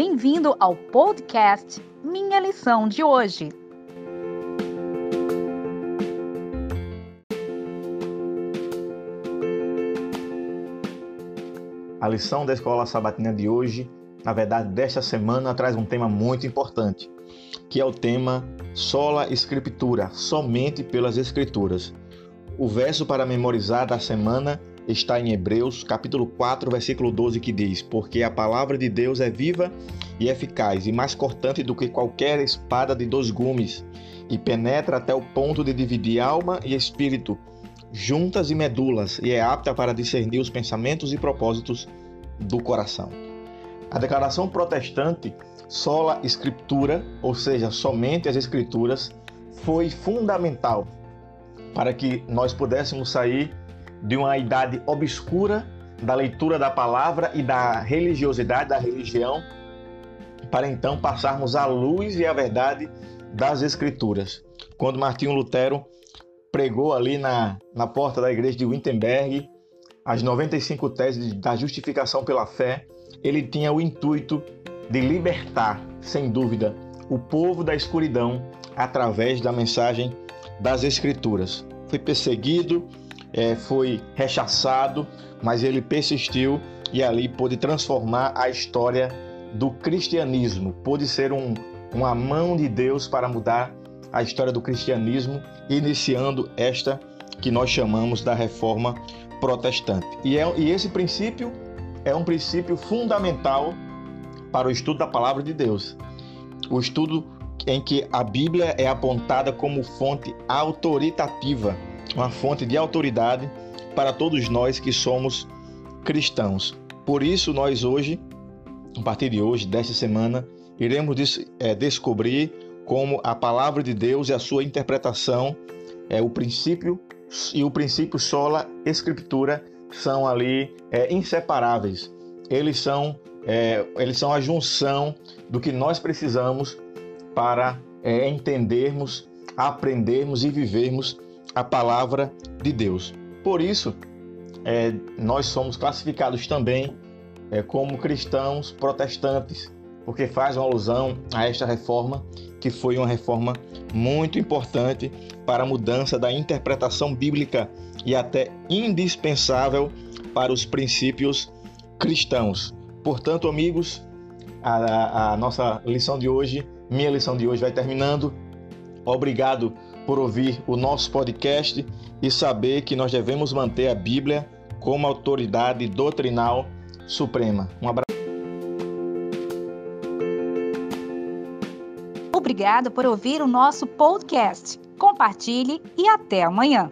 Bem-vindo ao podcast Minha Lição de Hoje. A lição da Escola Sabatina de hoje, na verdade desta semana, traz um tema muito importante, que é o tema Sola Escritura, somente pelas Escrituras. O verso para memorizar da semana está em Hebreus, capítulo 4, versículo 12, que diz: Porque a palavra de Deus é viva e eficaz, e mais cortante do que qualquer espada de dois gumes, e penetra até o ponto de dividir alma e espírito, juntas e medulas, e é apta para discernir os pensamentos e propósitos do coração. A declaração protestante sola escritura, ou seja, somente as escrituras, foi fundamental para que nós pudéssemos sair de uma idade obscura da leitura da palavra e da religiosidade, da religião, para então passarmos à luz e à verdade das Escrituras. Quando Martinho Lutero pregou ali na, na porta da igreja de Wittenberg as 95 teses da justificação pela fé, ele tinha o intuito de libertar, sem dúvida, o povo da escuridão através da mensagem das Escrituras. Foi perseguido, é, foi rechaçado, mas ele persistiu e ali pôde transformar a história do cristianismo, pôde ser um, uma mão de Deus para mudar a história do cristianismo, iniciando esta que nós chamamos da reforma protestante. E, é, e esse princípio é um princípio fundamental para o estudo da palavra de Deus. O estudo em que a Bíblia é apontada como fonte autoritativa, uma fonte de autoridade para todos nós que somos cristãos. Por isso, nós hoje, a partir de hoje, desta semana, iremos des é, descobrir como a palavra de Deus e a sua interpretação, é o princípio e o princípio sola escritura são ali é, inseparáveis. Eles são é, eles são a junção do que nós precisamos para é, entendermos, aprendermos e vivermos a palavra de Deus. Por isso, é, nós somos classificados também é, como cristãos protestantes, porque faz uma alusão a esta reforma, que foi uma reforma muito importante para a mudança da interpretação bíblica e até indispensável para os princípios cristãos. Portanto, amigos, a, a, nossa lição de hoje, minha lição de hoje vai terminando. Obrigado por ouvir o nosso podcast e saber que nós devemos manter a Bíblia como autoridade doutrinal suprema. Um abraço. Obrigado por ouvir o nosso podcast. Compartilhe e até amanhã.